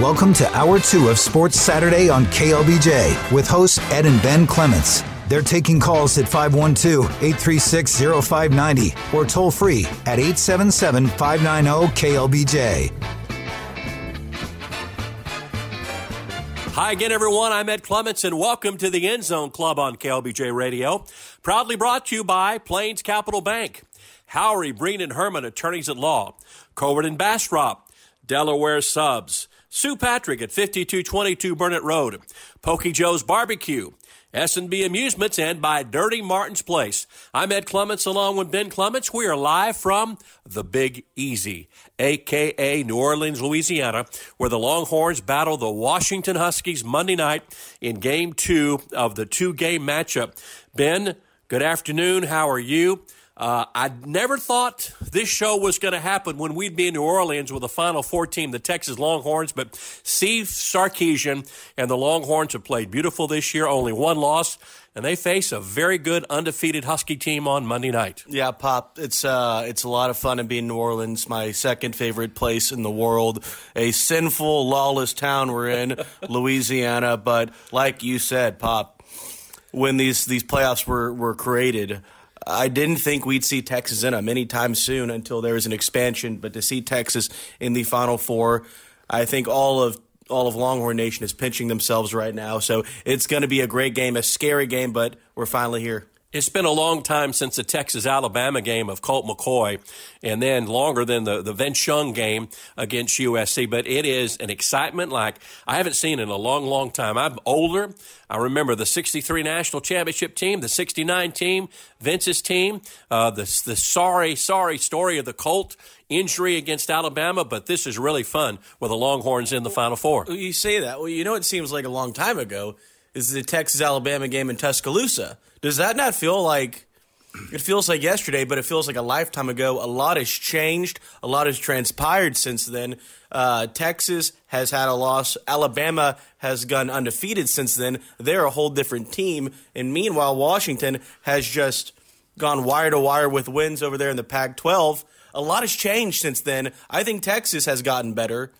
Welcome to Hour 2 of Sports Saturday on KLBJ with hosts Ed and Ben Clements. They're taking calls at 512 836 0590 or toll free at 877 590 KLBJ. Hi again, everyone. I'm Ed Clements, and welcome to the End Zone Club on KLBJ Radio. Proudly brought to you by Plains Capital Bank, Howry, Breen, and Herman, attorneys at law, Covert and Bastrop, Delaware Subs, Sue Patrick at 5222 Burnet Road, Pokey Joe's Barbecue, S&B Amusements, and by Dirty Martin's Place. I'm Ed Clements along with Ben Clements. We are live from the Big Easy, aka New Orleans, Louisiana, where the Longhorns battle the Washington Huskies Monday night in game two of the two game matchup. Ben, good afternoon. How are you? Uh, I never thought this show was going to happen when we'd be in New Orleans with a Final Four team, the Texas Longhorns. But Steve Sarkisian and the Longhorns have played beautiful this year, only one loss, and they face a very good undefeated Husky team on Monday night. Yeah, Pop, it's uh, it's a lot of fun to be in New Orleans, my second favorite place in the world. A sinful, lawless town we're in, Louisiana. But like you said, Pop, when these these playoffs were were created. I didn't think we'd see Texas in them anytime soon until there was an expansion. But to see Texas in the Final Four, I think all of all of Longhorn Nation is pinching themselves right now. So it's going to be a great game, a scary game, but we're finally here. It's been a long time since the Texas Alabama game of Colt McCoy, and then longer than the, the Vince Young game against USC. But it is an excitement like I haven't seen in a long, long time. I'm older. I remember the 63 national championship team, the 69 team, Vince's team, uh, the, the sorry, sorry story of the Colt injury against Alabama, but this is really fun with the Longhorns in the Final Four. You say that. Well, you know, it seems like a long time ago is the Texas Alabama game in Tuscaloosa. Does that not feel like it feels like yesterday, but it feels like a lifetime ago? A lot has changed. A lot has transpired since then. Uh, Texas has had a loss. Alabama has gone undefeated since then. They're a whole different team. And meanwhile, Washington has just gone wire to wire with wins over there in the Pac 12. A lot has changed since then. I think Texas has gotten better.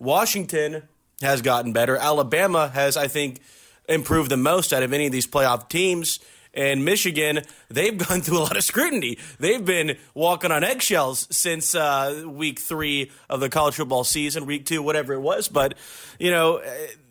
Washington has gotten better. Alabama has, I think, improved the most out of any of these playoff teams. And Michigan, they've gone through a lot of scrutiny. They've been walking on eggshells since uh, week three of the college football season, week two, whatever it was. But, you know,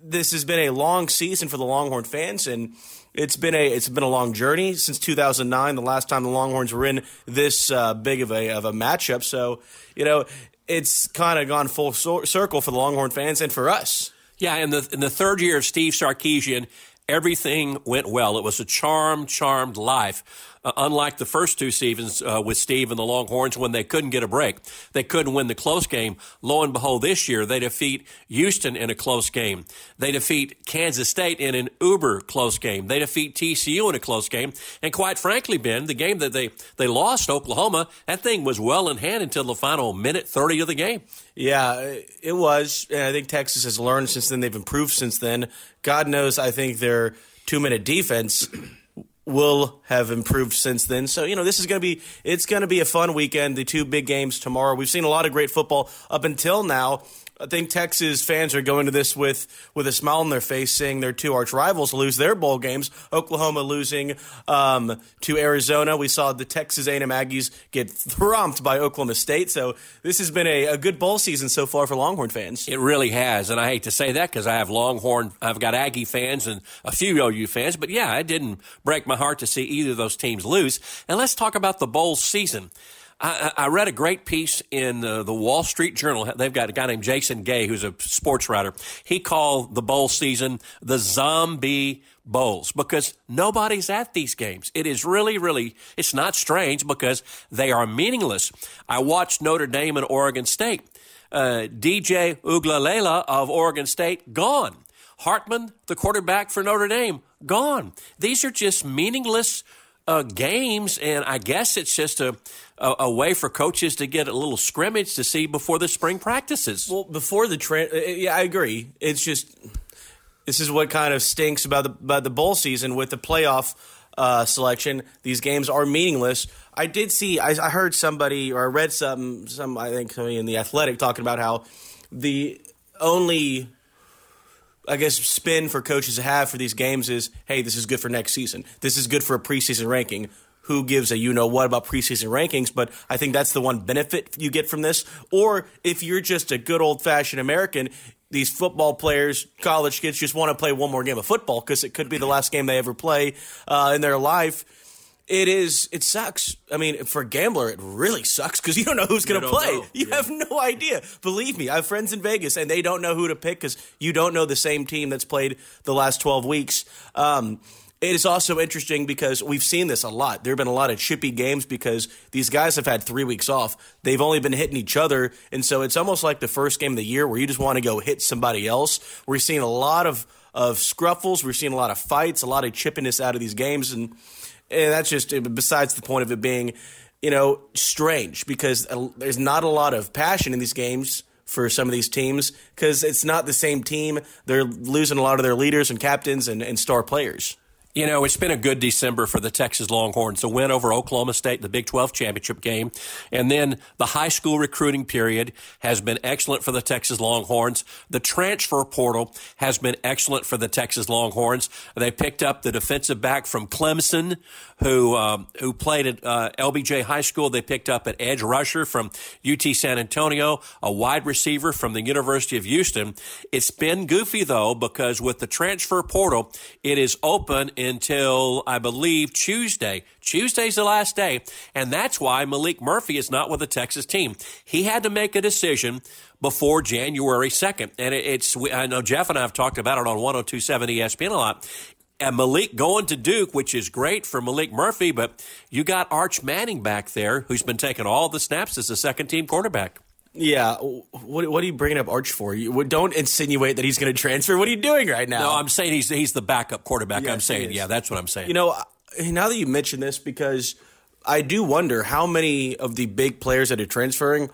this has been a long season for the Longhorn fans. And it's been a it's been a long journey since 2009, the last time the Longhorns were in this uh, big of a of a matchup. So you know it's kind of gone full circle for the Longhorn fans and for us. Yeah, in the in the third year of Steve Sarkisian, everything went well. It was a charmed, charmed life. Uh, unlike the first two seasons uh, with Steve and the Longhorns when they couldn't get a break, they couldn't win the close game. Lo and behold, this year they defeat Houston in a close game. They defeat Kansas State in an uber close game. They defeat TCU in a close game. And quite frankly, Ben, the game that they, they lost Oklahoma, that thing was well in hand until the final minute 30 of the game. Yeah, it was. And I think Texas has learned since then. They've improved since then. God knows, I think their two minute defense will have improved since then. So, you know, this is going to be it's going to be a fun weekend. The two big games tomorrow. We've seen a lot of great football up until now. I think Texas fans are going to this with with a smile on their face, seeing their two arch rivals lose their bowl games. Oklahoma losing um, to Arizona. We saw the Texas A&M Aggies get thromped by Oklahoma State. So this has been a, a good bowl season so far for Longhorn fans. It really has, and I hate to say that because I have Longhorn, I've got Aggie fans and a few OU fans. But yeah, it didn't break my heart to see either of those teams lose. And let's talk about the bowl season. I, I read a great piece in uh, the Wall Street Journal. They've got a guy named Jason Gay, who's a sports writer. He called the bowl season the zombie bowls because nobody's at these games. It is really, really, it's not strange because they are meaningless. I watched Notre Dame and Oregon State. Uh, DJ Uiagalelei of Oregon State, gone. Hartman, the quarterback for Notre Dame, gone. These are just meaningless uh, games, and I guess it's just a, a, a, way for coaches to get a little scrimmage to see before the spring practices. Well, before the tra- uh, yeah, I agree. It's just this is what kind of stinks about the about the bowl season with the playoff uh, selection. These games are meaningless. I did see, I, I heard somebody or I read some, some I think somebody in the Athletic talking about how the only I guess spin for coaches to have for these games is, hey, this is good for next season. This is good for a preseason ranking. Who gives a you know what about preseason rankings? But I think that's the one benefit you get from this. Or if you're just a good old fashioned American, these football players, college kids, just want to play one more game of football because it could be the last game they ever play uh, in their life it is. It sucks. I mean, for a gambler, it really sucks because you don't know who's going to play. Know. You yeah. have no idea. Believe me, I have friends in Vegas and they don't know who to pick because you don't know the same team that's played the last twelve weeks. Um, it is also interesting because we've seen this a lot. There have been a lot of chippy games because these guys have had three weeks off. They've only been hitting each other. And so it's almost like the first game of the year where you just want to go hit somebody else. We're seeing a lot of, of scruffles. We're seeing a lot of fights, a lot of chippiness out of these games. And and that's just eh, besides the point of it being, you know, strange because there's not a lot of passion in these games for some of these teams because it's not the same team. They're losing a lot of their leaders and captains and, and star players. You know, it's been a good December for the Texas Longhorns. A win over Oklahoma State in the Big 12 championship game. And then the high school recruiting period has been excellent for the Texas Longhorns. The transfer portal has been excellent for the Texas Longhorns. They picked up the defensive back from Clemson who, um, who played at uh, LBJ High School. They picked up an edge rusher from UT San Antonio, a wide receiver from the University of Houston. It's been goofy though because with the transfer portal, it is open in until I believe Tuesday. Tuesday's the last day, and that's why Maalik Murphy is not with the Texas team. He had to make a decision before January 2nd. And it's, I know Jeff and I have talked about it on 1027 ESPN a lot. And Maalik going to Duke, which is great for Maalik Murphy, but you got Arch Manning back there, who's been taking all the snaps as a second team quarterback. Yeah, what, what are you bringing up Arch for? You, don't insinuate that he's going to transfer. What are you doing right now? No, I'm saying he's he's the backup quarterback. Yes, I'm saying, yeah, that's what I'm saying. You know, now that you mention this, because I do wonder how many of the big players that are transferring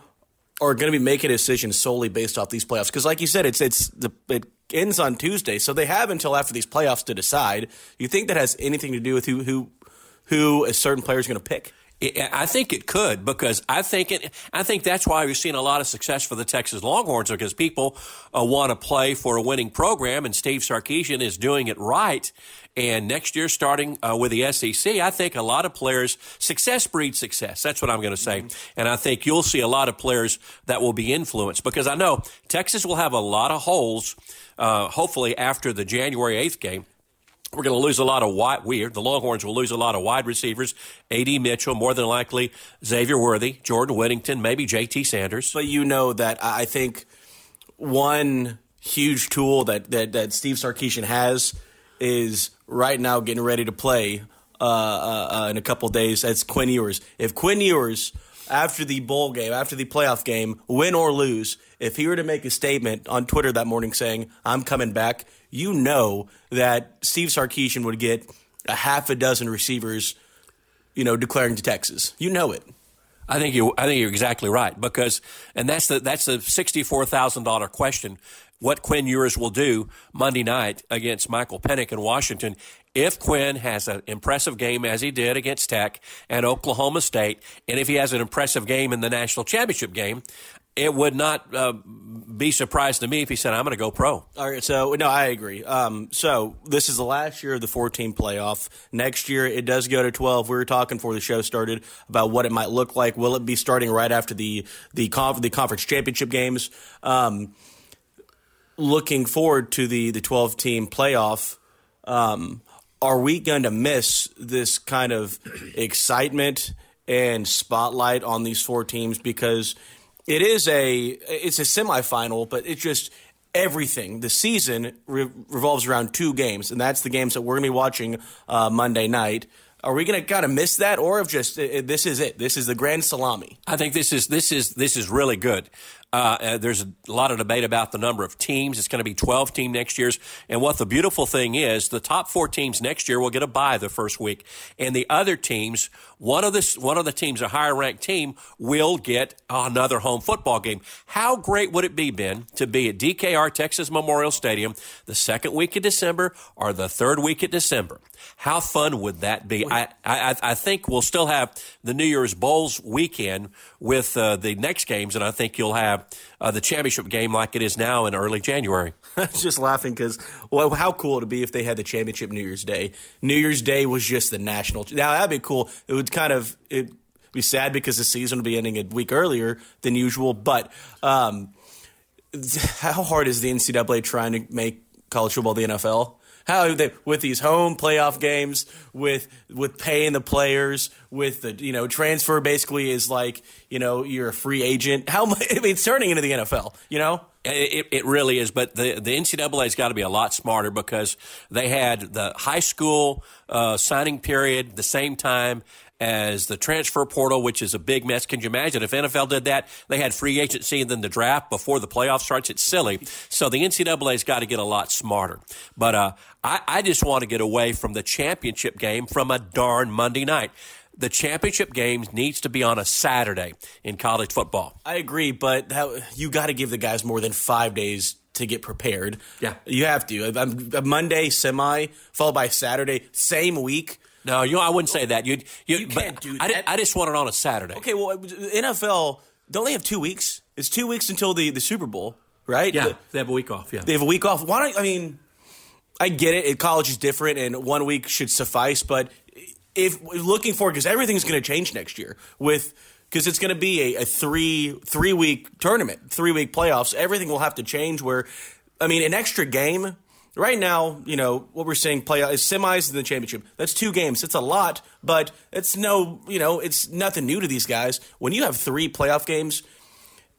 are going to be making a decision solely based off these playoffs. Because, like you said, it's it's the it ends on Tuesday, so they have until after these playoffs to decide. You think that has anything to do with who who who a certain player is going to pick? I think it could because I think it, I think that's why we've seen a lot of success for the Texas Longhorns because people uh, want to play for a winning program and Steve Sarkisian is doing it right. And next year, starting uh, with the SEC, I think a lot of players success breeds success. That's what I'm going to say. Mm-hmm. And I think you'll see a lot of players that will be influenced because I know Texas will have a lot of holes. Uh, hopefully after the January 8th game we're going to lose a lot of wide. We, the Longhorns, will lose a lot of wide receivers. A.D. Mitchell, more than likely Xavier Worthy, Jordan Whittington, maybe J.T. Sanders. But you know that I think one huge tool that that, that Steve Sarkisian has is right now getting ready to play uh, uh, uh, in a couple days. That's Quinn Ewers. If Quinn Ewers after the bowl game, after the playoff game, win or lose, if he were to make a statement on Twitter that morning saying, I'm coming back, you know that Steve Sarkisian would get a half a dozen receivers, you know, declaring to Texas. You know it. I think you. I think you're exactly right because, and that's the that's the sixty four thousand dollar question. What Quinn Ewers will do Monday night against Michael Penix in Washington if Quinn has an impressive game as he did against Tech and Oklahoma State, and if he has an impressive game in the national championship game, it would not uh, be surprised to me if he said, "I'm going to go pro." All right, so no, I agree. Um, so this is the last year of the 14 playoff. Next year, it does go to 12. We were talking before the show started about what it might look like. Will it be starting right after the the, conf- the conference championship games? Um, looking forward to the the 12 team playoff. Um, are we going to miss this kind of excitement and spotlight on these four teams because? it is a it's a semifinal, but it's just everything. The season re- revolves around two games, and that's the games that we're going to be watching uh, Monday night. Are we going to kind of miss that, or if just uh, this is it? This is the grand salami. I think this is this is this is really good. Uh, uh, there's a lot of debate about the number of teams. It's going to be 12 team next year's. And what the beautiful thing is, the top four teams next year will get a bye the first week, and the other teams, one of the one of the teams, a higher ranked team, will get another home football game. How great would it be, Ben, to be at DKR Texas Memorial Stadium the second week of December or the third week of December? How fun would that be? I, I, I think we'll still have the New Year's Bowls weekend with uh, the next games, and I think you'll have uh, the championship game like it is now in early January. Just laughing because well, how cool it would be if they had the championship New Year's Day? New Year's Day was just the national. Now that'd be cool. It would kind of it be sad because the season would be ending a week earlier than usual. But um, how hard is the NCAA trying to make college football the NFL? How they with these home playoff games, with with paying the players, with the you know transfer basically is like you know you're a free agent. How it's turning into the NFL. You know, it, it really is, but the the NCAA's got to be a lot smarter because they had the high school uh, signing period the same time as the transfer portal, which is a big mess. Can you imagine if NFL did that? They had free agency and then the draft before the playoff starts. It's silly. So the NCAA's got to get a lot smarter. But uh, I, I just want to get away from the championship game from a darn Monday night the championship games needs to be on a Saturday in college football. I agree, but that, you got to give the guys more than five days to get prepared. Yeah, you have to. A Monday semi followed by Saturday, same week. No, you know, I wouldn't say that. You, you, you can't do that. I, I, just want it on a Saturday. Okay, well, NFL don't they have two weeks? It's two weeks until the, the Super Bowl, right? Yeah, the, they have a week off. Yeah, they have a week off. Why don't I mean? I get it. College is different, and one week should suffice. But if looking forward, because everything's going to change next year with because it's going to be a, a three three week tournament, three week playoffs. Everything will have to change. Where I mean, an extra game right now, you know, what we're seeing play out is semis in the championship. That's two games. It's a lot, but it's no, you know, it's nothing new to these guys. When you have three playoff games,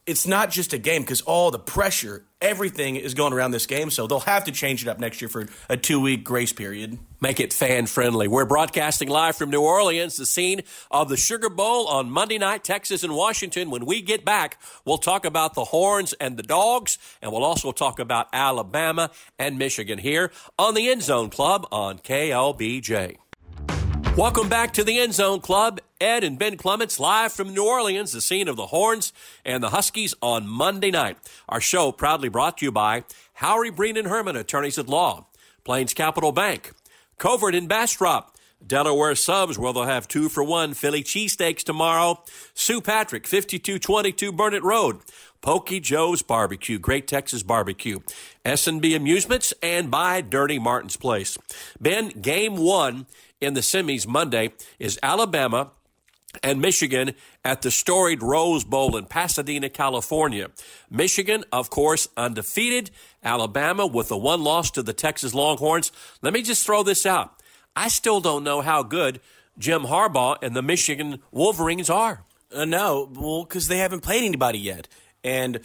it's not just a game because all the pressure, everything is going around this game. So they'll have to change it up next year for a two week grace period. Make it fan friendly. We're broadcasting live from New Orleans, the scene of the Sugar Bowl on Monday night, Texas and Washington. When we get back, we'll talk about the horns and the dogs, and we'll also talk about Alabama and Michigan here on the End Zone Club on KLBJ. Welcome back to the End Zone Club. Ed and Ben Clements live from New Orleans, the scene of the Horns and the Huskies on Monday night. Our show proudly brought to you by Howry Breen and Herman, attorneys at law, Plains Capital Bank, Covert and Bastrop, Delaware Subs, where they'll have two for one Philly cheesesteaks tomorrow. Sue Patrick, 5222 Burnet Road. Pokey Joe's Barbecue, Great Texas Barbecue. S&B Amusements, and by Dirty Martin's Place. Ben, game one in the semis Monday is Alabama and Michigan at the storied Rose Bowl in Pasadena, California. Michigan, of course, undefeated. Alabama with the one loss to the Texas Longhorns. Let me just throw this out. I still don't know how good Jim Harbaugh and the Michigan Wolverines are. Uh, no, well, because they haven't played anybody yet. And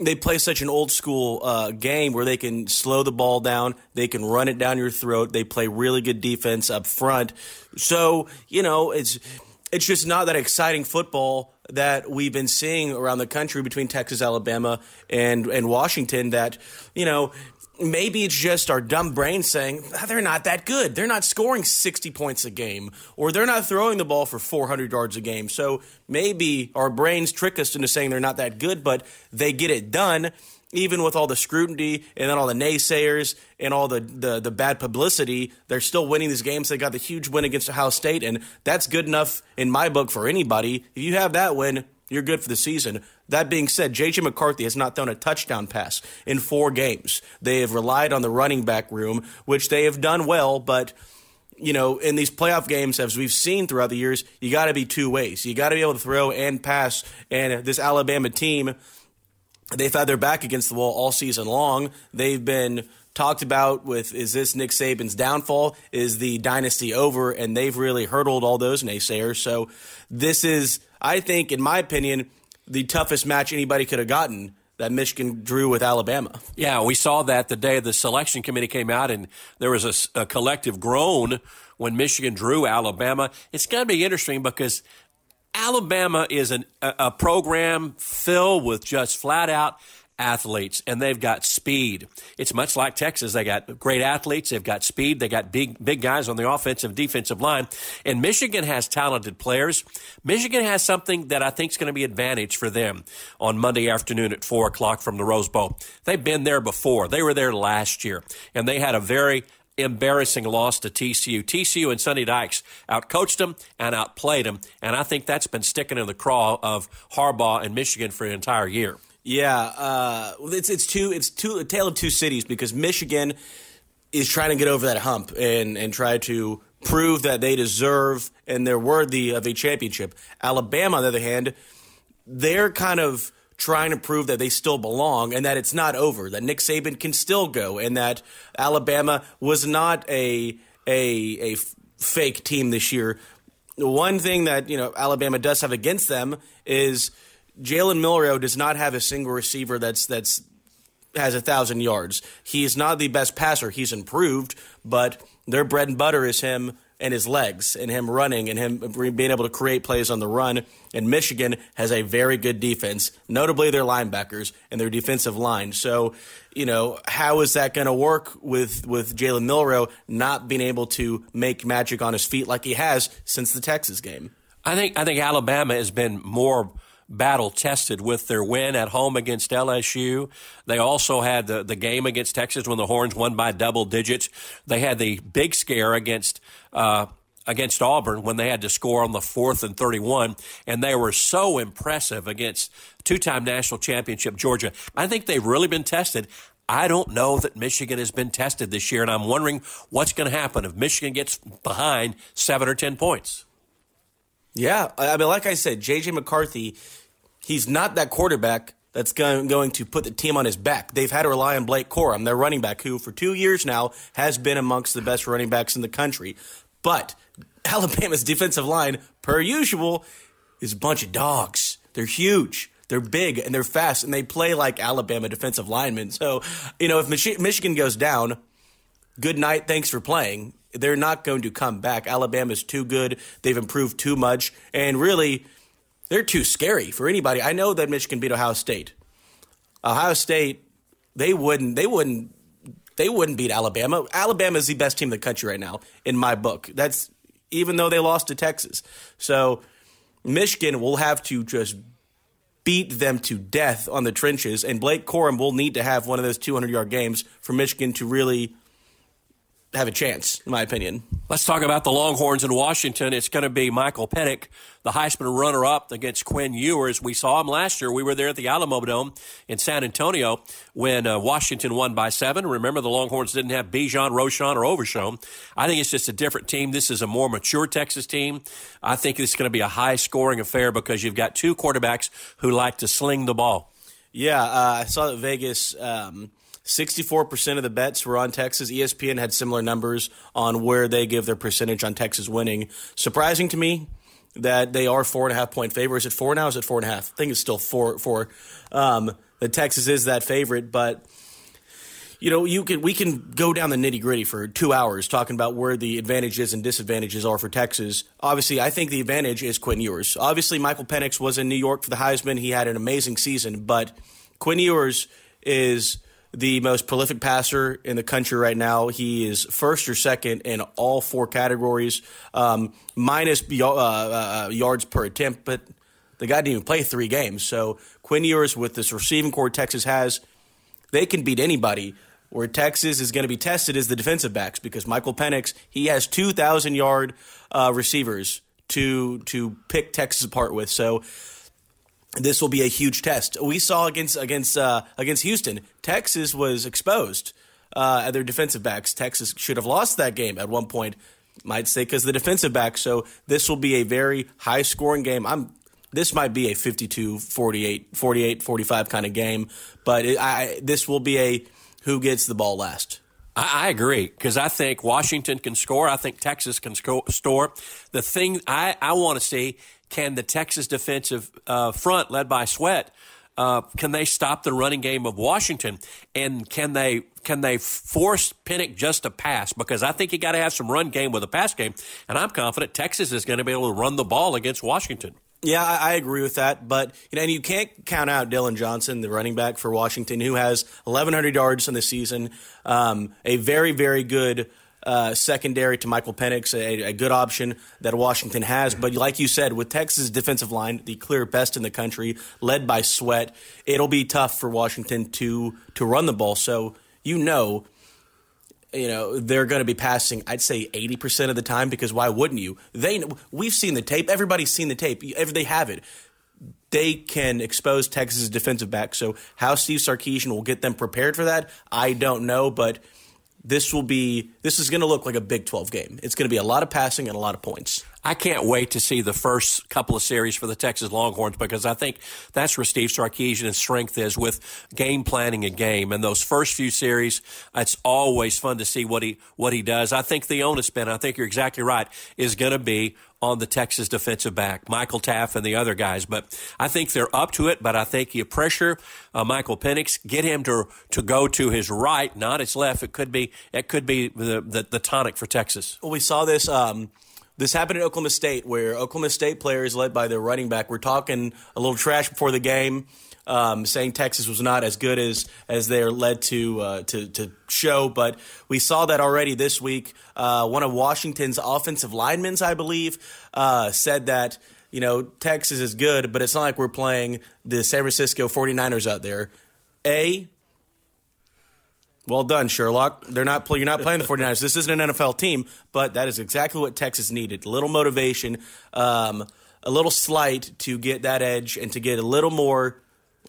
they play such an old school uh, game where they can slow the ball down, they can run it down your throat, they play really good defense up front. So you know it's it's just not that exciting football that we've been seeing around the country between Texas, Alabama, and and Washington. That you know maybe it's just our dumb brains saying ah, they're not that good. They're not scoring 60 points a game, or they're not throwing the ball for 400 yards a game. So maybe our brains trick us into saying they're not that good, but they get it done. Even with all the scrutiny and then all the naysayers and all the, the, the bad publicity, they're still winning these games. They got the huge win against Ohio State, and that's good enough in my book for anybody. If you have that win, you're good for the season. That being said, J.J. McCarthy has not thrown a touchdown pass in four games. They have relied on the running back room, which they have done well, but you know, in these playoff games, as we've seen throughout the years, you got to be two ways. You got to be able to throw and pass. And this Alabama team, they've had their back against the wall all season long. They've been talked about with is this Nick Saban's downfall? Is the dynasty over? And they've really hurdled all those naysayers. So this is, I think, in my opinion, the toughest match anybody could have gotten that Michigan drew with Alabama. Yeah, we saw that the day the selection committee came out, and there was a, a collective groan when Michigan drew Alabama. It's going to be interesting because Alabama is an, a, a program filled with just flat out athletes and they've got speed. It's much like Texas. They got great athletes. They've got speed. They got big, big guys on the offensive defensive line. And Michigan has talented players. Michigan has something that I think is going to be advantage for them on Monday afternoon at four o'clock from the Rose Bowl. They've been there before. They were there last year and they had a very embarrassing loss to TCU. TCU and Sonny Dykes outcoached them and outplayed them, and I think that's been sticking in the craw of Harbaugh and Michigan for an entire year. Yeah, uh, it's it's two it's two a tale of two cities because Michigan is trying to get over that hump and and try to prove that they deserve and they're worthy of a championship. Alabama, on the other hand, they're kind of trying to prove that they still belong and that it's not over, that Nick Saban can still go, and that Alabama was not a a a fake team this year. One thing that you know Alabama does have against them is Jalen Milrow does not have a single receiver that's that's has a thousand yards. He's not the best passer. He's improved, but their bread and butter is him and his legs and him running and him being able to create plays on the run. And Michigan has a very good defense, notably their linebackers and their defensive line. So, you know, how is that going to work with with Jalen Milrow not being able to make magic on his feet like he has since the Texas game? I think I think Alabama has been more battle tested with their win at home against LSU. They also had the, the game against Texas when the Horns won by double digits. They had the big scare against uh, against Auburn when they had to score on the fourth and 31, and they were so impressive against two-time national championship Georgia. I think they've really been tested. I don't know that Michigan has been tested this year, and I'm wondering what's going to happen if Michigan gets behind seven or ten points. Yeah, I mean, like I said, J.J. McCarthy he's not that quarterback that's going to put the team on his back. They've had to rely on Blake Corum, their running back, who for two years now has been amongst the best running backs in the country. But Alabama's defensive line, per usual, is a bunch of dogs. They're huge. They're big and they're fast and they play like Alabama defensive linemen. So, you know, if Mich- Michigan goes down, good night, thanks for playing. They're not going to come back. Alabama's too good. They've improved too much. And really, they're too scary for anybody. I know that Michigan beat Ohio State. Ohio State, they wouldn't, they wouldn't, they wouldn't beat Alabama. Alabama is the best team in the country right now, in my book. That's even though they lost to Texas. So Michigan will have to just beat them to death on the trenches, and Blake Corum will need to have one of those 200 yard games for Michigan to really have a chance, in my opinion. Let's talk about the Longhorns in Washington. It's going to be Michael Penix, the Heisman runner-up against Quinn Ewers. We saw him last year. We were there at the Alamodome in San Antonio when uh, Washington won by seven. Remember, the Longhorns didn't have Bijan, Roschon, or Overshown. I think it's just a different team. This is a more mature Texas team. I think it's going to be a high-scoring affair because you've got two quarterbacks who like to sling the ball. Yeah, uh, I saw that Vegas. Um 64% of the bets were on Texas. ESPN had similar numbers on where they give their percentage on Texas winning. Surprising to me that they are four and a half point favorites. Is it four now? Is it four and a half? I think it's still four. Four. Um, the Texas is that favorite, but you know, you can we can go down the nitty gritty for two hours talking about where the advantages and disadvantages are for Texas. Obviously, I think the advantage is Quinn Ewers. Obviously, Michael Penix was in New York for the Heisman. He had an amazing season, but Quinn Ewers is the most prolific passer in the country right now. He is first or second in all four categories, um, minus uh, uh, yards per attempt, but the guy didn't even play three games. So Quinn Ewers, with this receiving corps Texas has, they can beat anybody. Where Texas is going to be tested is the defensive backs because Michael Penix he has two thousand yard uh, receivers to to pick Texas apart with. So this will be a huge test. We saw against against uh, against Houston, Texas was exposed uh, at their defensive backs. Texas should have lost that game at one point. Might say because the defensive back. So this will be a very high scoring game. I'm this might be a 52 48 48 45 kind of game, but it, I, this will be a who gets the ball last. I, agree because I think Washington can score. I think Texas can score. The thing I, I want to see can the Texas defensive uh, front, led by Sweat, uh, can they stop the running game of Washington? And can they can they force Penix just to pass? Because I think you got to have some run game with a pass game, and I'm confident Texas is going to be able to run the ball against Washington. Yeah, I, I, agree with that, but you know, and you can't count out Dillon Johnson, the running back for Washington, who has 1,100 yards in the season, um, a very, very good uh, secondary to Michael Penix, a, a, good option that Washington has. But like you said, with Texas' defensive line, the clear best in the country, led by Sweat, it'll be tough for Washington to to run the ball. So you know, you know they're going to be passing. I'd say eighty percent of the time because why wouldn't you? They we've seen the tape. Everybody's seen the tape. They have it. they can expose Texas' defensive back. So how Steve Sarkisian will get them prepared for that, I don't know, but this will be this is going to look like a Big 12 game. It's going to be a lot of passing and a lot of points. I can't wait to see the first couple of series for the Texas Longhorns because I think that's where Steve Sarkisian's strength is with game planning a game. And those first few series, it's always fun to see what he what he does. I think the onus, Ben, I think you're exactly right, is going to be on the Texas defensive back, Michael Taaffe and the other guys. But I think they're up to it. But I think you pressure uh, Michael Penix, get him to to go to his right, not his left. It could be it could be the the, the tonic for Texas. Well, we saw this. Um, this happened at Oklahoma State, where Oklahoma State players, led by their running back, were talking a little trash before the game. Um, saying Texas was not as good as as they're led to uh, to to show. But we saw that already this week. Uh, one of Washington's offensive linemen, I believe, uh, said that you know Texas is good, but it's not like we're playing the San Francisco 49ers out there. A well done, Sherlock. They're not play, you're not playing the 49ers. This isn't an NFL team, but that is exactly what Texas needed. A little motivation, um, a little slight to get that edge and to get a little more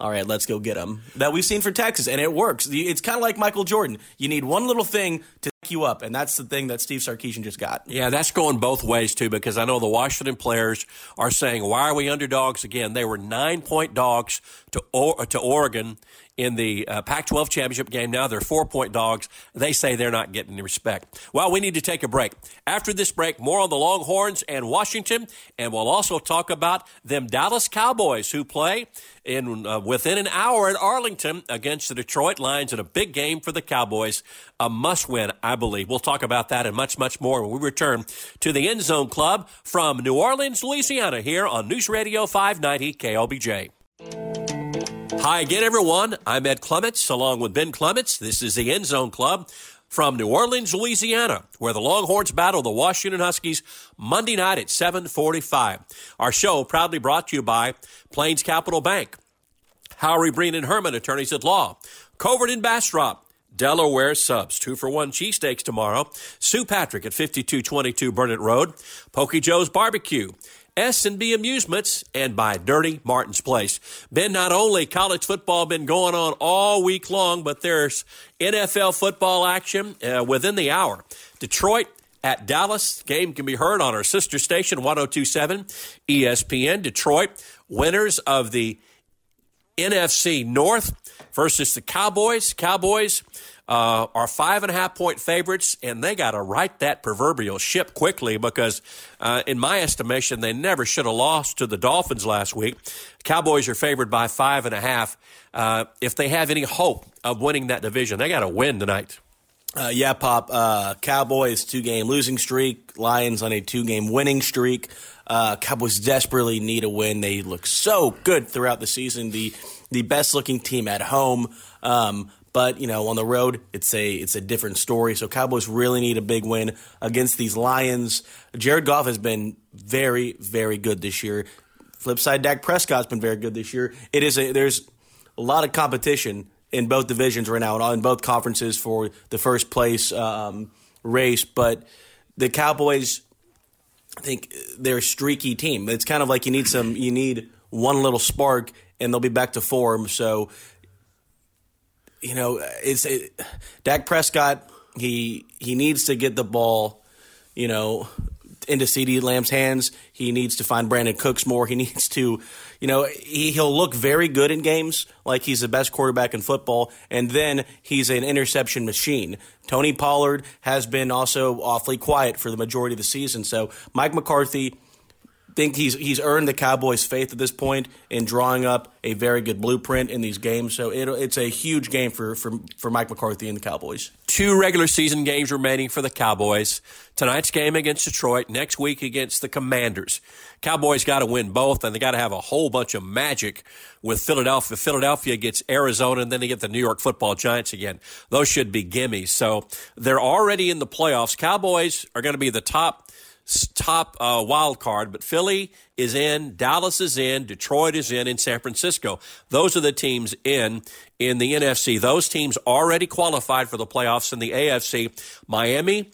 all right, let's go get them. That we've seen for Texas, and it works. It's kind of like Michael Jordan. You need one little thing to pick you up, and that's the thing that Steve Sarkisian just got. Yeah, that's going both ways too, because I know the Washington players are saying, "Why are we underdogs again?" They were nine point dogs to o- to Oregon in the uh, Pac 12 championship game. Now they're four point dogs. They say they're not getting the respect. Well, we need to take a break. After this break, more on the Longhorns and Washington, and we'll also talk about them Dallas Cowboys who play in uh, within an hour at Arlington against the Detroit Lions in a big game for the Cowboys. A must win, I believe. We'll talk about that and much, much more when we return to the End Zone Club from New Orleans, Louisiana, here on News Radio 590 KLBJ. Hi again, everyone. I'm Ed Clements, along with Ben Clements. This is the End Zone Club from New Orleans, Louisiana, where the Longhorns battle the Washington Huskies Monday night at 745. Our show proudly brought to you by Plains Capital Bank, Howry Breen and Herman, attorneys at law, Covert and Bastrop, Delaware subs, two for one cheesesteaks tomorrow. Sue Patrick at 5222 Burnet Road. Pokey Joe's Barbecue. S&B Amusements, and by Dirty Martin's Place. Been not only college football been going on all week long, but there's NFL football action uh, within the hour. Detroit at Dallas. Game can be heard on our sister station, 1027 ESPN. Detroit, winners of the NFC North versus the Cowboys. Cowboys uh, are five and a half point favorites, and they got to right that proverbial ship quickly because, uh, in my estimation, they never should have lost to the Dolphins last week. Cowboys are favored by five and a half. Uh, if they have any hope of winning that division, they got to win tonight. Uh, yeah, Pop. Uh, Cowboys two game losing streak. Lions on a two game winning streak. Uh, Cowboys desperately need a win. They look so good throughout the season. The the best looking team at home. Um, but you know, on the road, it's a it's a different story. So Cowboys really need a big win against these Lions. Jared Goff has been very very good this year. Flip side, Dak Prescott's been very good this year. It is a there's a lot of competition in both divisions right now, in both conferences for the first place um, race. But the Cowboys, I think they're a streaky team. It's kind of like you need some you need one little spark and they'll be back to form. So you know, it's it, Dak Prescott. He he needs to get the ball, you know, into CeeDee Lamb's hands. He needs to find Brandin Cooks more. He needs to, you know, he, he'll look very good in games, like he's the best quarterback in football, and then he's an interception machine. Tony Pollard has been also awfully quiet for the majority of the season. So Mike McCarthy think he's he's earned the Cowboys' faith at this point in drawing up a very good blueprint in these games. So it, it's a huge game for, for for Mike McCarthy and the Cowboys. Two regular season games remaining for the Cowboys. Tonight's game against Detroit. Next week against the Commanders. Cowboys got to win both, and they got to have a whole bunch of magic with Philadelphia. Philadelphia gets Arizona, and then they get the New York Football Giants again. Those should be gimmies. So they're already in the playoffs. Cowboys are going to be the top top uh, wild card, but Philly is in, Dallas is in, Detroit is in, and San Francisco. Those are the teams in in the NFC. Those teams already qualified for the playoffs in the AFC. Miami,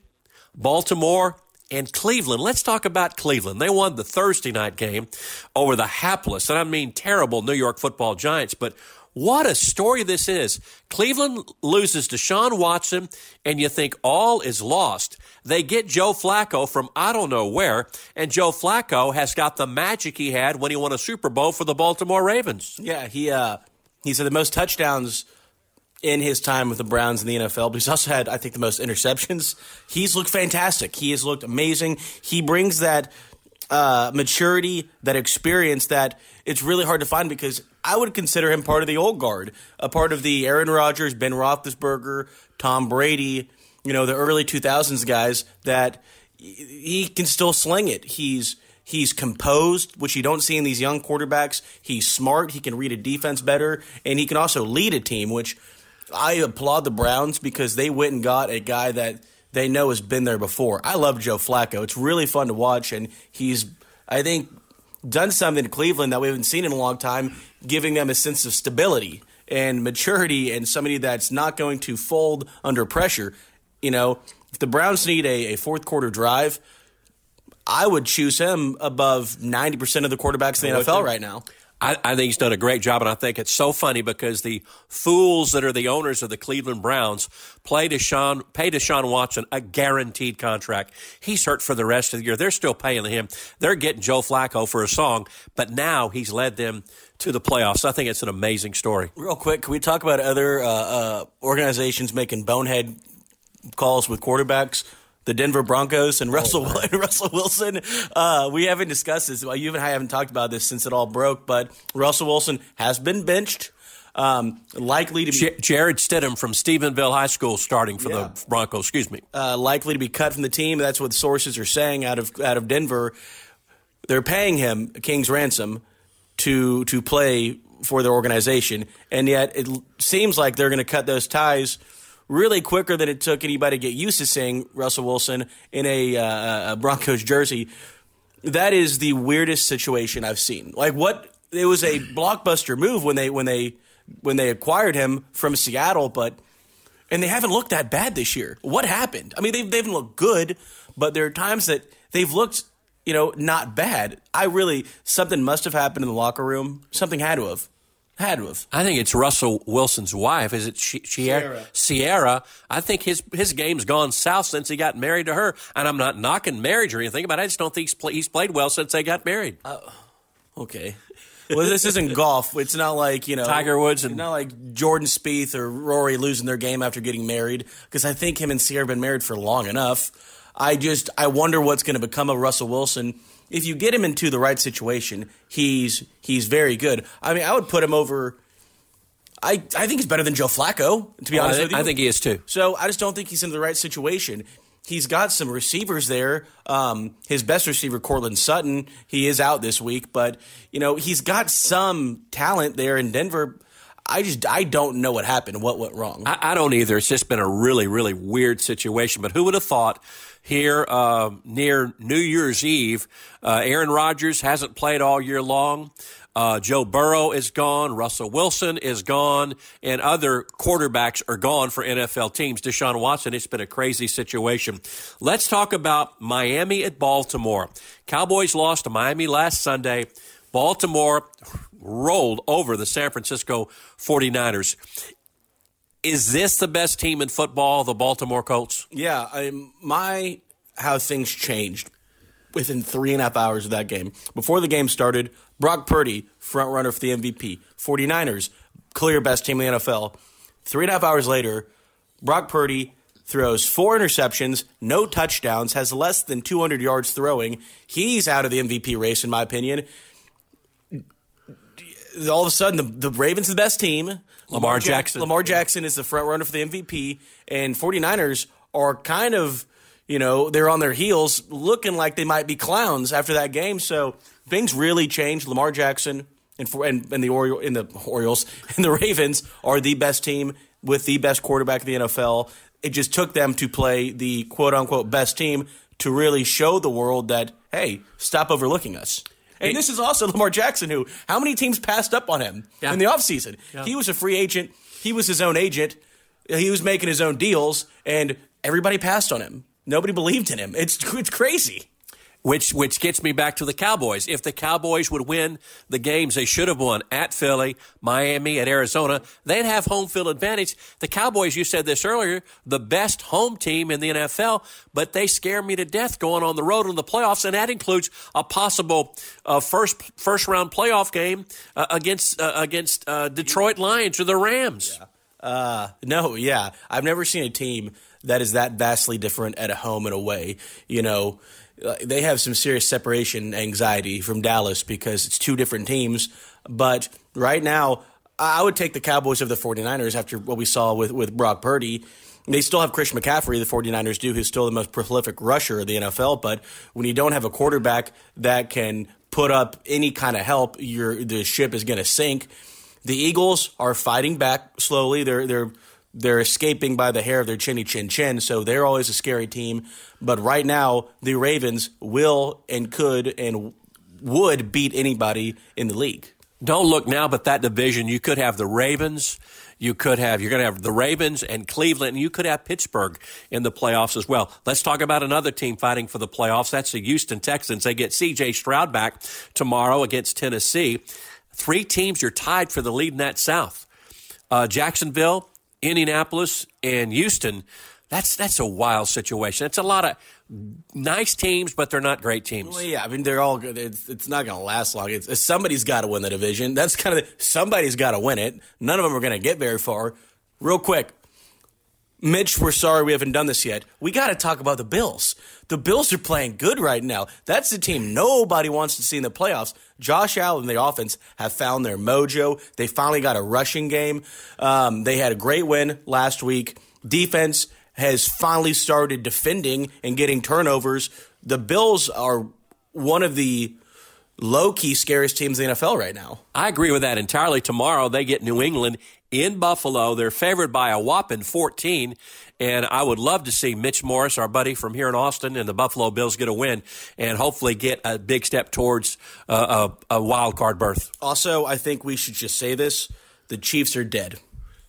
Baltimore, And Cleveland, let's talk about Cleveland. They won the Thursday night game over the hapless, and I mean terrible New York football giants, but what a story this is. Cleveland loses Deshaun Watson, and you think all is lost. They get Joe Flacco from I don't know where, and Joe Flacco has got the magic he had when he won a Super Bowl for the Baltimore Ravens. Yeah, he uh, he's had the most touchdowns in his time with the Browns in the NFL, but he's also had, I think, the most interceptions. He's looked fantastic. He has looked amazing. He brings that uh, maturity, that experience that it's really hard to find because I would consider him part of the old guard, a part of the Aaron Rodgers, Ben Roethlisberger, Tom Brady, you know, the early 2000s guys that he can still sling it. He's he's composed, which you don't see in these young quarterbacks. He's smart. He can read a defense better, and he can also lead a team, which I applaud the Browns because they went and got a guy that they know has been there before. I love Joe Flacco. It's really fun to watch, and he's, I think, done something to Cleveland that we haven't seen in a long time, giving them a sense of stability and maturity and somebody that's not going to fold under pressure. You know, if the Browns need a, a fourth quarter drive, I would choose him above 90% of the quarterbacks in the NFL right now. I, I, think he's done a great job, and I think it's so funny because the fools that are the owners of the Cleveland Browns play Deshaun, pay Deshaun Watson a guaranteed contract. He's hurt for the rest of the year. They're still paying him. They're getting Joe Flacco for a song, but now he's led them to the playoffs. I think it's an amazing story. Real quick, can we talk about other uh, uh, organizations making bonehead calls with quarterbacks? The Denver Broncos and Russell oh, Russell Wilson. Uh, we haven't discussed this. Well, you and I haven't talked about this since it all broke. But Russell Wilson has been benched. Um, likely to be J- Jarrett Stidham from Stephenville High School starting for yeah. the Broncos. Excuse me. Uh, likely to be cut from the team. That's what sources are saying out of out of Denver. They're paying him king's ransom to to play for their organization, and yet it seems like they're going to cut those ties really quicker than it took anybody to get used to seeing Russell Wilson in a, uh, a Broncos jersey. That is the weirdest situation I've seen. Like what it was a blockbuster move when they when they when they acquired him from Seattle, but and they haven't looked that bad this year. What happened? I mean, they've they haven't looked good, but there are times that they've looked you know not bad. I really something must have happened in the locker room. Something had to have. Had to have. I think it's Russell Wilson's wife. Is it Sierra? Ciara. I think his his game's gone south since he got married to her. And I'm not knocking marriage or anything, but I just don't think he's, play, he's played well since they got married. Uh, okay. well, this isn't golf. It's not like you know Tiger Woods and not like Jordan Spieth or Rory losing their game after getting married. Because I think him and Sierra have been married for long enough. I just I wonder what's going to become of Russell Wilson if you get him into the right situation, he's he's very good. I mean, I would put him over. I, I think he's better than Joe Flacco, to be honest I, with you. I think he is too. So I just don't think he's in the right situation. He's got some receivers there. Um, his best receiver, Courtland Sutton, he is out this week, but you know he's got some talent there in Denver. I just I don't know what happened, what went wrong. I, I don't either. It's just been a really really weird situation. But who would have thought here uh, near New Year's Eve. Uh, Aaron Rodgers hasn't played all year long. Uh, Joe Burrow is gone. Russell Wilson is gone. And other quarterbacks are gone for NFL teams. Deshaun Watson, it's been a crazy situation. Let's talk about Miami at Baltimore. Cowboys lost to Miami last Sunday. Baltimore rolled over the San Francisco 49ers. Is this the best team in football, the Baltimore Colts? Yeah, I, my how things changed within three and a half hours of that game. Before the game started, Brock Purdy, front runner for the MVP. 49ers, clear best team in the NFL. Three and a half hours later, Brock Purdy throws four interceptions, no touchdowns, has less than 200 yards throwing. He's out of the MVP race, in my opinion. All of a sudden, the, the Ravens the best team. Lamar Jackson. Lamar Jackson is the front runner for the MVP, and 49ers are kind of, you know, they're on their heels looking like they might be clowns after that game. So things really changed. Lamar Jackson and, for, and, and the Oriole, in the Orioles and the Ravens are the best team with the best quarterback in the NFL. It just took them to play the quote unquote best team to really show the world that, hey, stop overlooking us. And this is also Lamar Jackson, who how many teams passed up on him yeah. in the offseason? Yeah. He was a free agent. He was his own agent. He was making his own deals, and everybody passed on him. nobody believed in him. It's it's crazy which which gets me back to the Cowboys. If the Cowboys would win the games they should have won at Philly, Miami, at Arizona, they'd have home field advantage. The Cowboys, you said this earlier, the best home team in the NFL, but they scare me to death going on the road in the playoffs, and that includes a possible uh, first first round playoff game uh, against uh, against uh, Detroit Lions or the Rams. Yeah. Uh, no, yeah, I've never seen a team that is that vastly different at a home and away. You know Uh, they have some serious separation anxiety from Dallas because it's two different teams. But right now, I would take the Cowboys of the 49ers after what we saw with, with Brock Purdy. They still have Christian McCaffrey, the 49ers do, who's still the most prolific rusher of the NFL. But when you don't have a quarterback that can put up any kind of help, your the ship is going to sink. The Eagles are fighting back slowly. They're they're they're escaping by the hair of their chinny chin chin, so they're always a scary team. But right now, the Ravens will and could and would beat anybody in the league. Don't look now, but that division, you could have the Ravens. You could have, you're going to have the Ravens and Cleveland, and you could have Pittsburgh in the playoffs as well. Let's talk about another team fighting for the playoffs. That's the Houston Texans. They get CJ Stroud back tomorrow against Tennessee. Three teams you're tied for the lead in that South. Uh, Jacksonville, Indianapolis, and Houston. That's that's a wild situation. It's a lot of nice teams, but they're not great teams. Well, yeah, I mean they're all good. It's, it's not going to last long. It's, somebody's got to win the division. That's kind of somebody's got to win it. None of them are going to get very far. Real quick, Mitch, we're sorry we haven't done this yet. We got to talk about the Bills. The Bills are playing good right now. That's the team nobody wants to see in the playoffs. Josh Allen and the offense have found their mojo. They finally got a rushing game. Um, they had a great win last week. Defense has finally started defending and getting turnovers. The Bills are one of the low key scariest teams in the NFL right now. I agree with that entirely. Tomorrow they get New England in Buffalo. They're favored by a whopping 14. And I would love to see Mitch Morse, our buddy from here in Austin, and the Buffalo Bills get a win and hopefully get a big step towards uh, a, a wild card berth. Also, I think we should just say this the Chiefs are dead.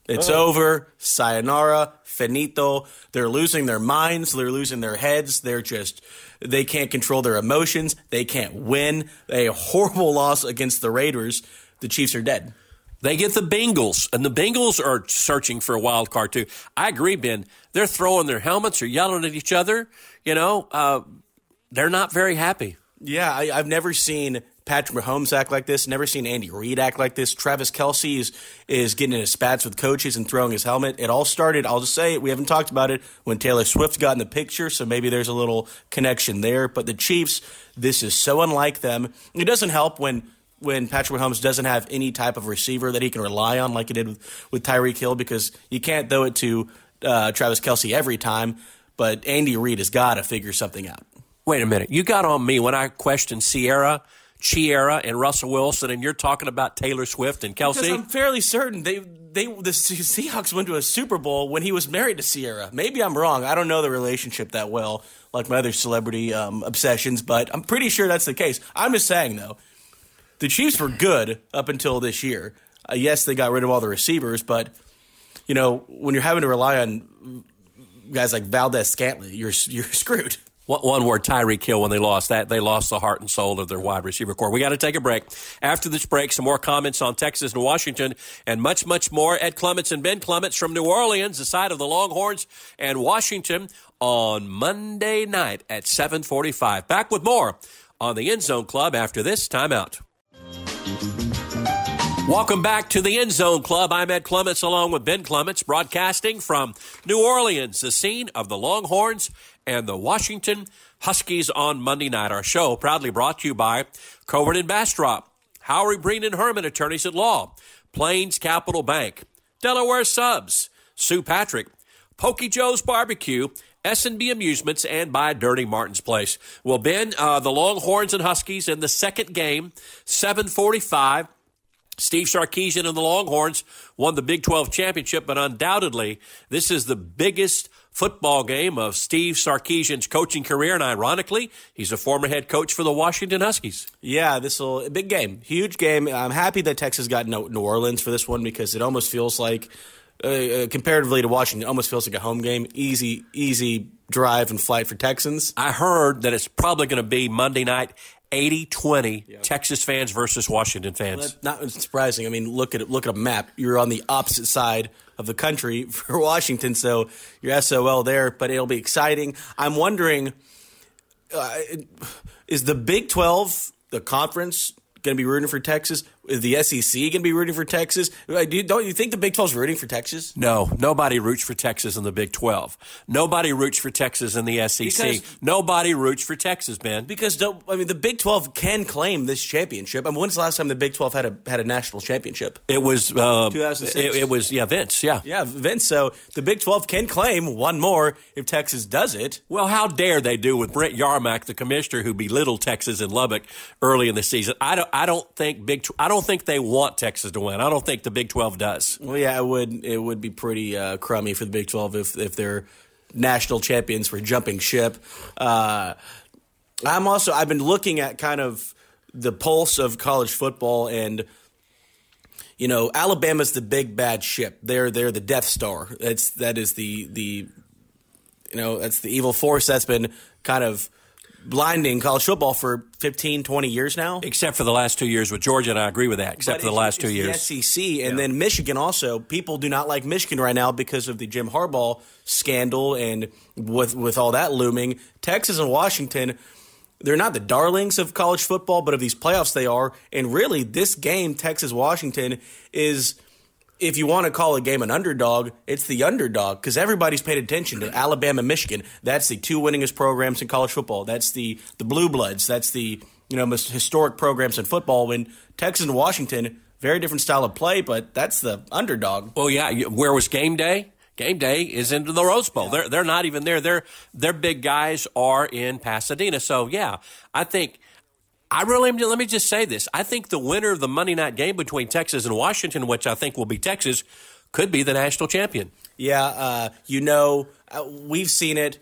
It's oh. over. Sayonara, finito. They're losing their minds. They're losing their heads. They're just, they can't control their emotions. They can't win. A horrible loss against the Raiders. The Chiefs are dead. They get the Bengals, and the Bengals are searching for a wild card too. I agree, Ben. They're throwing their helmets or yelling at each other. You know, uh, they're not very happy. Yeah, I, have never seen Patrick Mahomes act like this. Never seen Andy Reid act like this. Travis Kelce is is getting in his spats with coaches and throwing his helmet. It all started. I'll just say it. We haven't talked about it when Taylor Swift got in the picture, so maybe there's a little connection there. But the Chiefs, this is so unlike them. It doesn't help when when Patrick Mahomes doesn't have any type of receiver that he can rely on, like he did with, with Tyreek Hill, because you can't throw it to uh, Travis Kelce every time. But Andy Reid has got to figure something out. Wait a minute. You got on me when I questioned Sierra. Ciara and Russell Wilson, and you're talking about Taylor Swift and Kelce. Because I'm fairly certain they they the Seahawks went to a Super Bowl when he was married to Ciara. Maybe I'm wrong. I don't know the relationship that well, like my other celebrity um, obsessions, but I'm pretty sure that's the case. I'm just saying though, the Chiefs were good up until this year. Uh, yes, they got rid of all the receivers, but you know when you're having to rely on guys like Valdes-Scantling, you're you're screwed one word Tyreek Hill when they lost that they lost the heart and soul of their wide receiver corps. We got to take a break. After this break, some more comments on Texas and Washington, and much much more. Ed Clements and Ben Clements from New Orleans, the side of the Longhorns and Washington on Monday night at 7:45. Back with more on the End Zone Club after this timeout. Welcome back to the End Zone Club. I'm Ed Clements along with Ben Clements, broadcasting from New Orleans, the scene of the Longhorns and the Washington Huskies on Monday night. Our show proudly brought to you by Covert and Bastrop, Howry Breen and Herman Attorneys at Law, Plains Capital Bank, Delaware Subs, Sue Patrick, Pokey Joe's Barbecue, S&B Amusements, and by Dirty Martin's Place. Well, Ben, uh, the Longhorns and Huskies in the second game, 745. Steve Sarkisian and the Longhorns won the Big 12 championship, but undoubtedly, this is the biggest football game of Steve Sarkisian's coaching career. And ironically, he's a former head coach for the Washington Huskies. Yeah, this will big game, huge game. I'm happy that Texas got New Orleans for this one because it almost feels like uh, uh, comparatively to Washington, almost feels like a home game. Easy, easy drive and flight for Texans. I heard that it's probably going to be Monday night 80 20 yeah. Texas fans versus Washington fans. Well, not surprising. I mean, look at look at a map. You're on the opposite side of the country for Washington, so you're SOL there, but it'll be exciting. I'm wondering uh, is the Big 12 the conference going to be rooting for Texas? Is the SEC going to be rooting for Texas? Don't you think the Big 12 is rooting for Texas? No, nobody roots for Texas in the Big 12. Nobody roots for Texas in the SEC. Because, nobody roots for Texas, Ben. Because I mean, the Big 12 can claim this championship. I mean, when's the last time the Big 12 had a had a national championship? It was uh, 2006. It, it, was yeah, Vince. Yeah, yeah, Vince. So the Big 12 can claim one more if Texas does it. Well, how dare they do with Brett Yormark, the commissioner who belittled Texas in Lubbock early in the season? I don't. I don't think Big. I don't think they want Texas to win. I don't think the Big Twelve does. Well, yeah, it would. It would be pretty uh, crummy for the Big Twelve if if they're national champions for jumping ship. Uh, I'm also. I've been looking at kind of the pulse of college football and you know Alabama's the big bad ship. They're they're the Death Star. That's that is the the you know that's the evil force that's been kind of blinding college football for 15, 20 years now. Except for the last two years with Georgia, and I agree with that. Except but for the last two years, the SEC, and yeah. then Michigan. Also, people do not like Michigan right now because of the Jim Harbaugh scandal, and with with all that looming, Texas and Washington. They're not the darlings of college football, but of these playoffs they are. And really, this game, Texas Washington, is if you want to call a game an underdog, it's the underdog because everybody's paid attention to Alabama, Michigan. That's the two winningest programs in college football. That's the the blue bloods. That's the you know most historic programs in football. When Texas and Washington, very different style of play, but that's the underdog. Well, yeah. Where was game day? Game day is into the Rose Bowl. Yeah. They're they're not even there. Their their big guys are in Pasadena. So yeah, I think I really let me just say this. I think the winner of the Monday night game between Texas and Washington, which I think will be Texas, could be the national champion. Yeah, uh, you know, uh, we've seen it.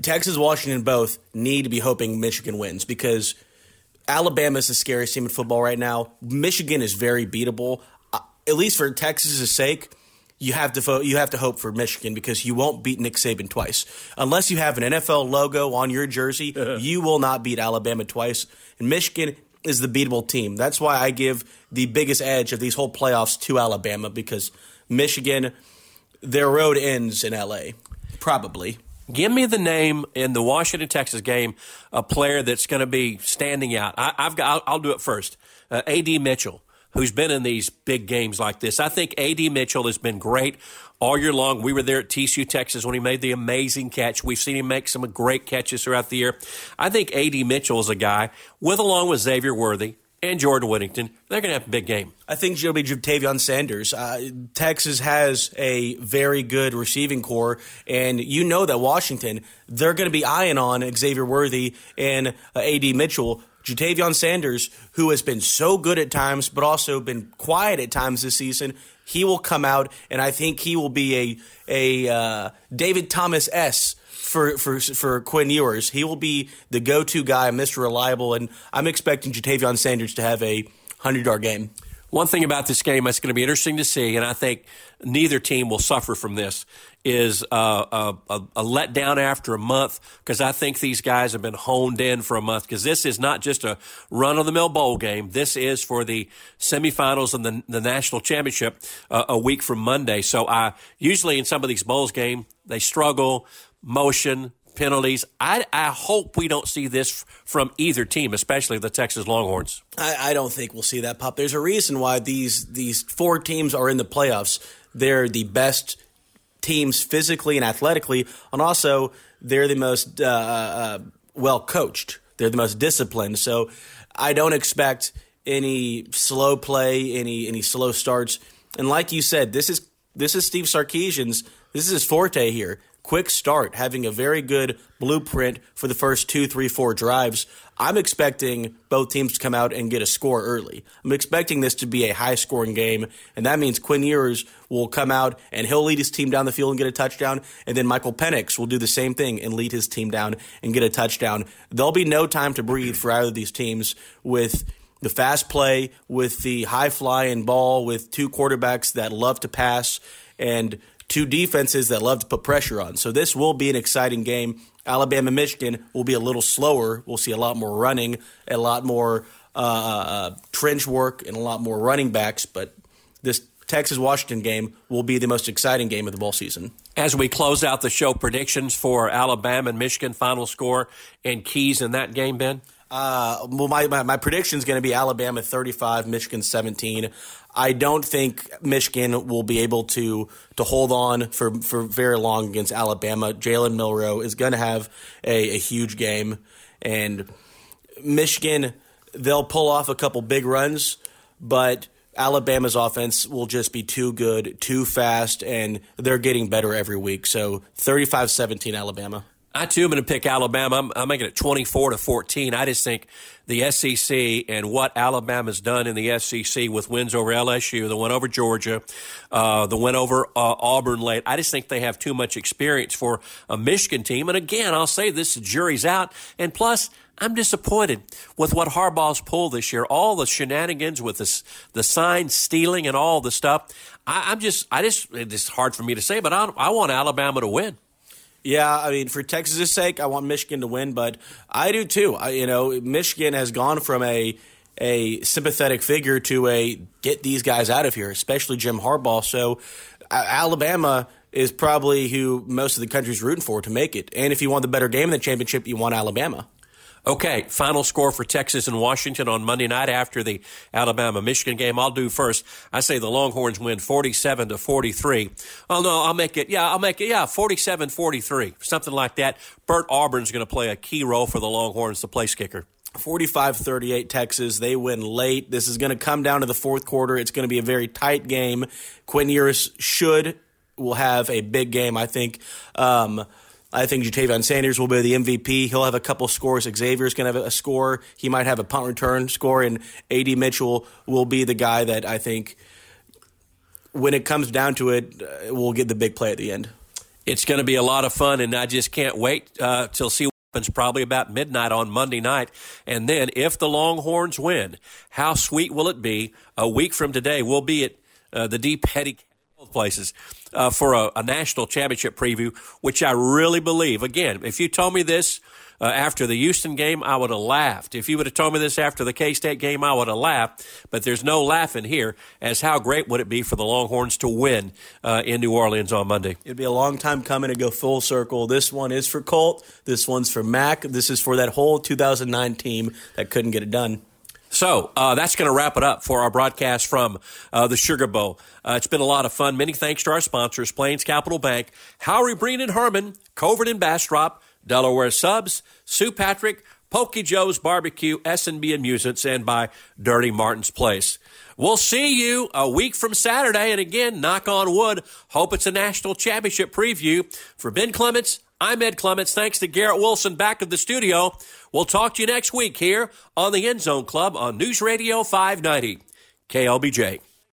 Texas, Washington both need to be hoping Michigan wins because Alabama is the scariest team in football right now. Michigan is very beatable, uh, at least for Texas's sake you have to fo- you have to hope for Michigan because you won't beat Nick Saban twice unless you have an NFL logo on your jersey. you will not beat Alabama twice, and Michigan is the beatable team. That's why I give the biggest edge of these whole playoffs to Alabama because Michigan, their road ends in LA, probably. Give me the name in the Washington Texas game, a player that's going to be standing out. I, have got. I'll, I'll, do it first. Uh, A.D. Mitchell who's been in these big games like this. I think A.D. Mitchell has been great all year long. We were there at TCU, Texas when he made the amazing catch. We've seen him make some great catches throughout the year. I think A.D. Mitchell is a guy, with along with Xavier Worthy, and Jordan Whittington, they're going to have a big game. I think it'll be Ja'Tavion Sanders. Uh, Texas has a very good receiving corps, and you know that Washington, they're going to be eyeing on Xavier Worthy and uh, A.D. Mitchell Ja'Tavion Sanders, who has been so good at times, but also been quiet at times this season, he will come out, and I think he will be a a uh, David Thomas s for for for Quinn Ewers. He will be the go to guy, Mr. Reliable, and I'm expecting Ja'Tavion Sanders to have a hundred yard game. One thing about this game that's going to be interesting to see, and I think neither team will suffer from this, is uh, a, a, a, letdown after a month because I think these guys have been honed in for a month because this is not just a run of the mill bowl game. This is for the semifinals and the, the national championship uh, a week from Monday. So I usually in some of these bowls game they struggle motion penalties. I, I hope we don't see this from either team, especially the Texas Longhorns. I, I don't think we'll see that pop. There's a reason why these these four teams are in the playoffs. They're the best teams physically and athletically, and also they're the most uh, uh, well coached. They're the most disciplined. So I don't expect any slow play, any any slow starts. And like you said, this is this is Steve Sarkisian's. This is his forte here quick start, having a very good blueprint for the first two, three, four drives. I'm expecting both teams to come out and get a score early. I'm expecting this to be a high scoring game, and that means Quinn Ewers will come out and he'll lead his team down the field and get a touchdown, and then Michael Penix will do the same thing and lead his team down and get a touchdown. There'll be no time to breathe for either of these teams with the fast play with the high flying ball with two quarterbacks that love to pass and two defenses that love to put pressure on. So this will be an exciting game. Alabama Michigan will be a little slower. We'll see a lot more running, a lot more uh, uh, trench work, and a lot more running backs. But this Texas Washington game will be the most exciting game of the ball season. As we close out the show, predictions for Alabama and Michigan final score and keys in that game, Ben? Uh, well, my, my, my prediction is going to be Alabama 35, Michigan 17. I don't think Michigan will be able to to hold on for, for very long against Alabama. Jalen Milroe is going to have a, a huge game, and Michigan they'll pull off a couple big runs, but Alabama's offense will just be too good, too fast, and they're getting better every week. So 35 17 Alabama. I too am going to pick Alabama. I'm, I'm, making it 24 to 14. I just think the SEC and what Alabama's done in the SEC with wins over LSU, the win over Georgia, uh, the win over uh, Auburn late. I just think they have too much experience for a Michigan team. And again, I'll say this: the jury's out. And plus, I'm disappointed with what Harbaugh's pulled this year. All the shenanigans with this, the sign stealing and all the stuff. I, am just, I just, it's hard for me to say, but I, I want Alabama to win. Yeah, I mean, for Texas's sake, I want Michigan to win, but I do too. I, you know, Michigan has gone from a a sympathetic figure to a get these guys out of here, especially Jim Harbaugh. So, uh, Alabama is probably who most of the country's rooting for to make it. And if you want the better game in the championship, you want Alabama. Okay, final score for Texas and Washington on Monday night after the Alabama Michigan game. I'll do first. I say the Longhorns win 47 to 43. Oh no, I'll make it. Yeah, I'll make it. Yeah, 47-43, something like that. Bert Auburn's going to play a key role for the Longhorns, the place kicker. 45-38 Texas. They win late. This is going to come down to the fourth quarter. It's going to be a very tight game. Quinn Ewers should will have a big game. I think. Um, I think Ja'Tavion Sanders will be the MVP. He'll have a couple scores. Xavier's going to have a score. He might have a punt return score, and AD Mitchell will be the guy that I think, when it comes down to it, uh, will get the big play at the end. It's going to be a lot of fun, and I just can't wait uh, till see what happens probably about midnight on Monday night. And then, if the Longhorns win, how sweet will it be? A week from today, we'll be at uh, the Deep Places uh, for a, a, national championship preview, which I really believe. Again, if you told me this uh, after the Houston game, I would have laughed. If you would have told me this after the K State game, I would have laughed. But there's no laughing here. As how great would it be for the Longhorns to win uh, in New Orleans on Monday? It'd be a long time coming to go full circle. This one is for Colt. This one's for Mac. This is for that whole 2009 team that couldn't get it done. So uh, that's going to wrap it up for our broadcast from uh, the Sugar Bowl. Uh, it's been a lot of fun. Many thanks to our sponsors, Plains Capital Bank, Howry Breen and Herman, Covert and Bastrop, Delaware Subs, Sue Patrick, Pokey Joe's Barbecue, S&B Amusements, and by Dirty Martin's Place. We'll see you a week from Saturday. And again, knock on wood, hope it's a national championship preview. For Ben Clements, I'm Ed Clements. Thanks to Garrett Wilson back of the studio. We'll talk to you next week here on the End Zone Club on News Radio 590 KLBJ.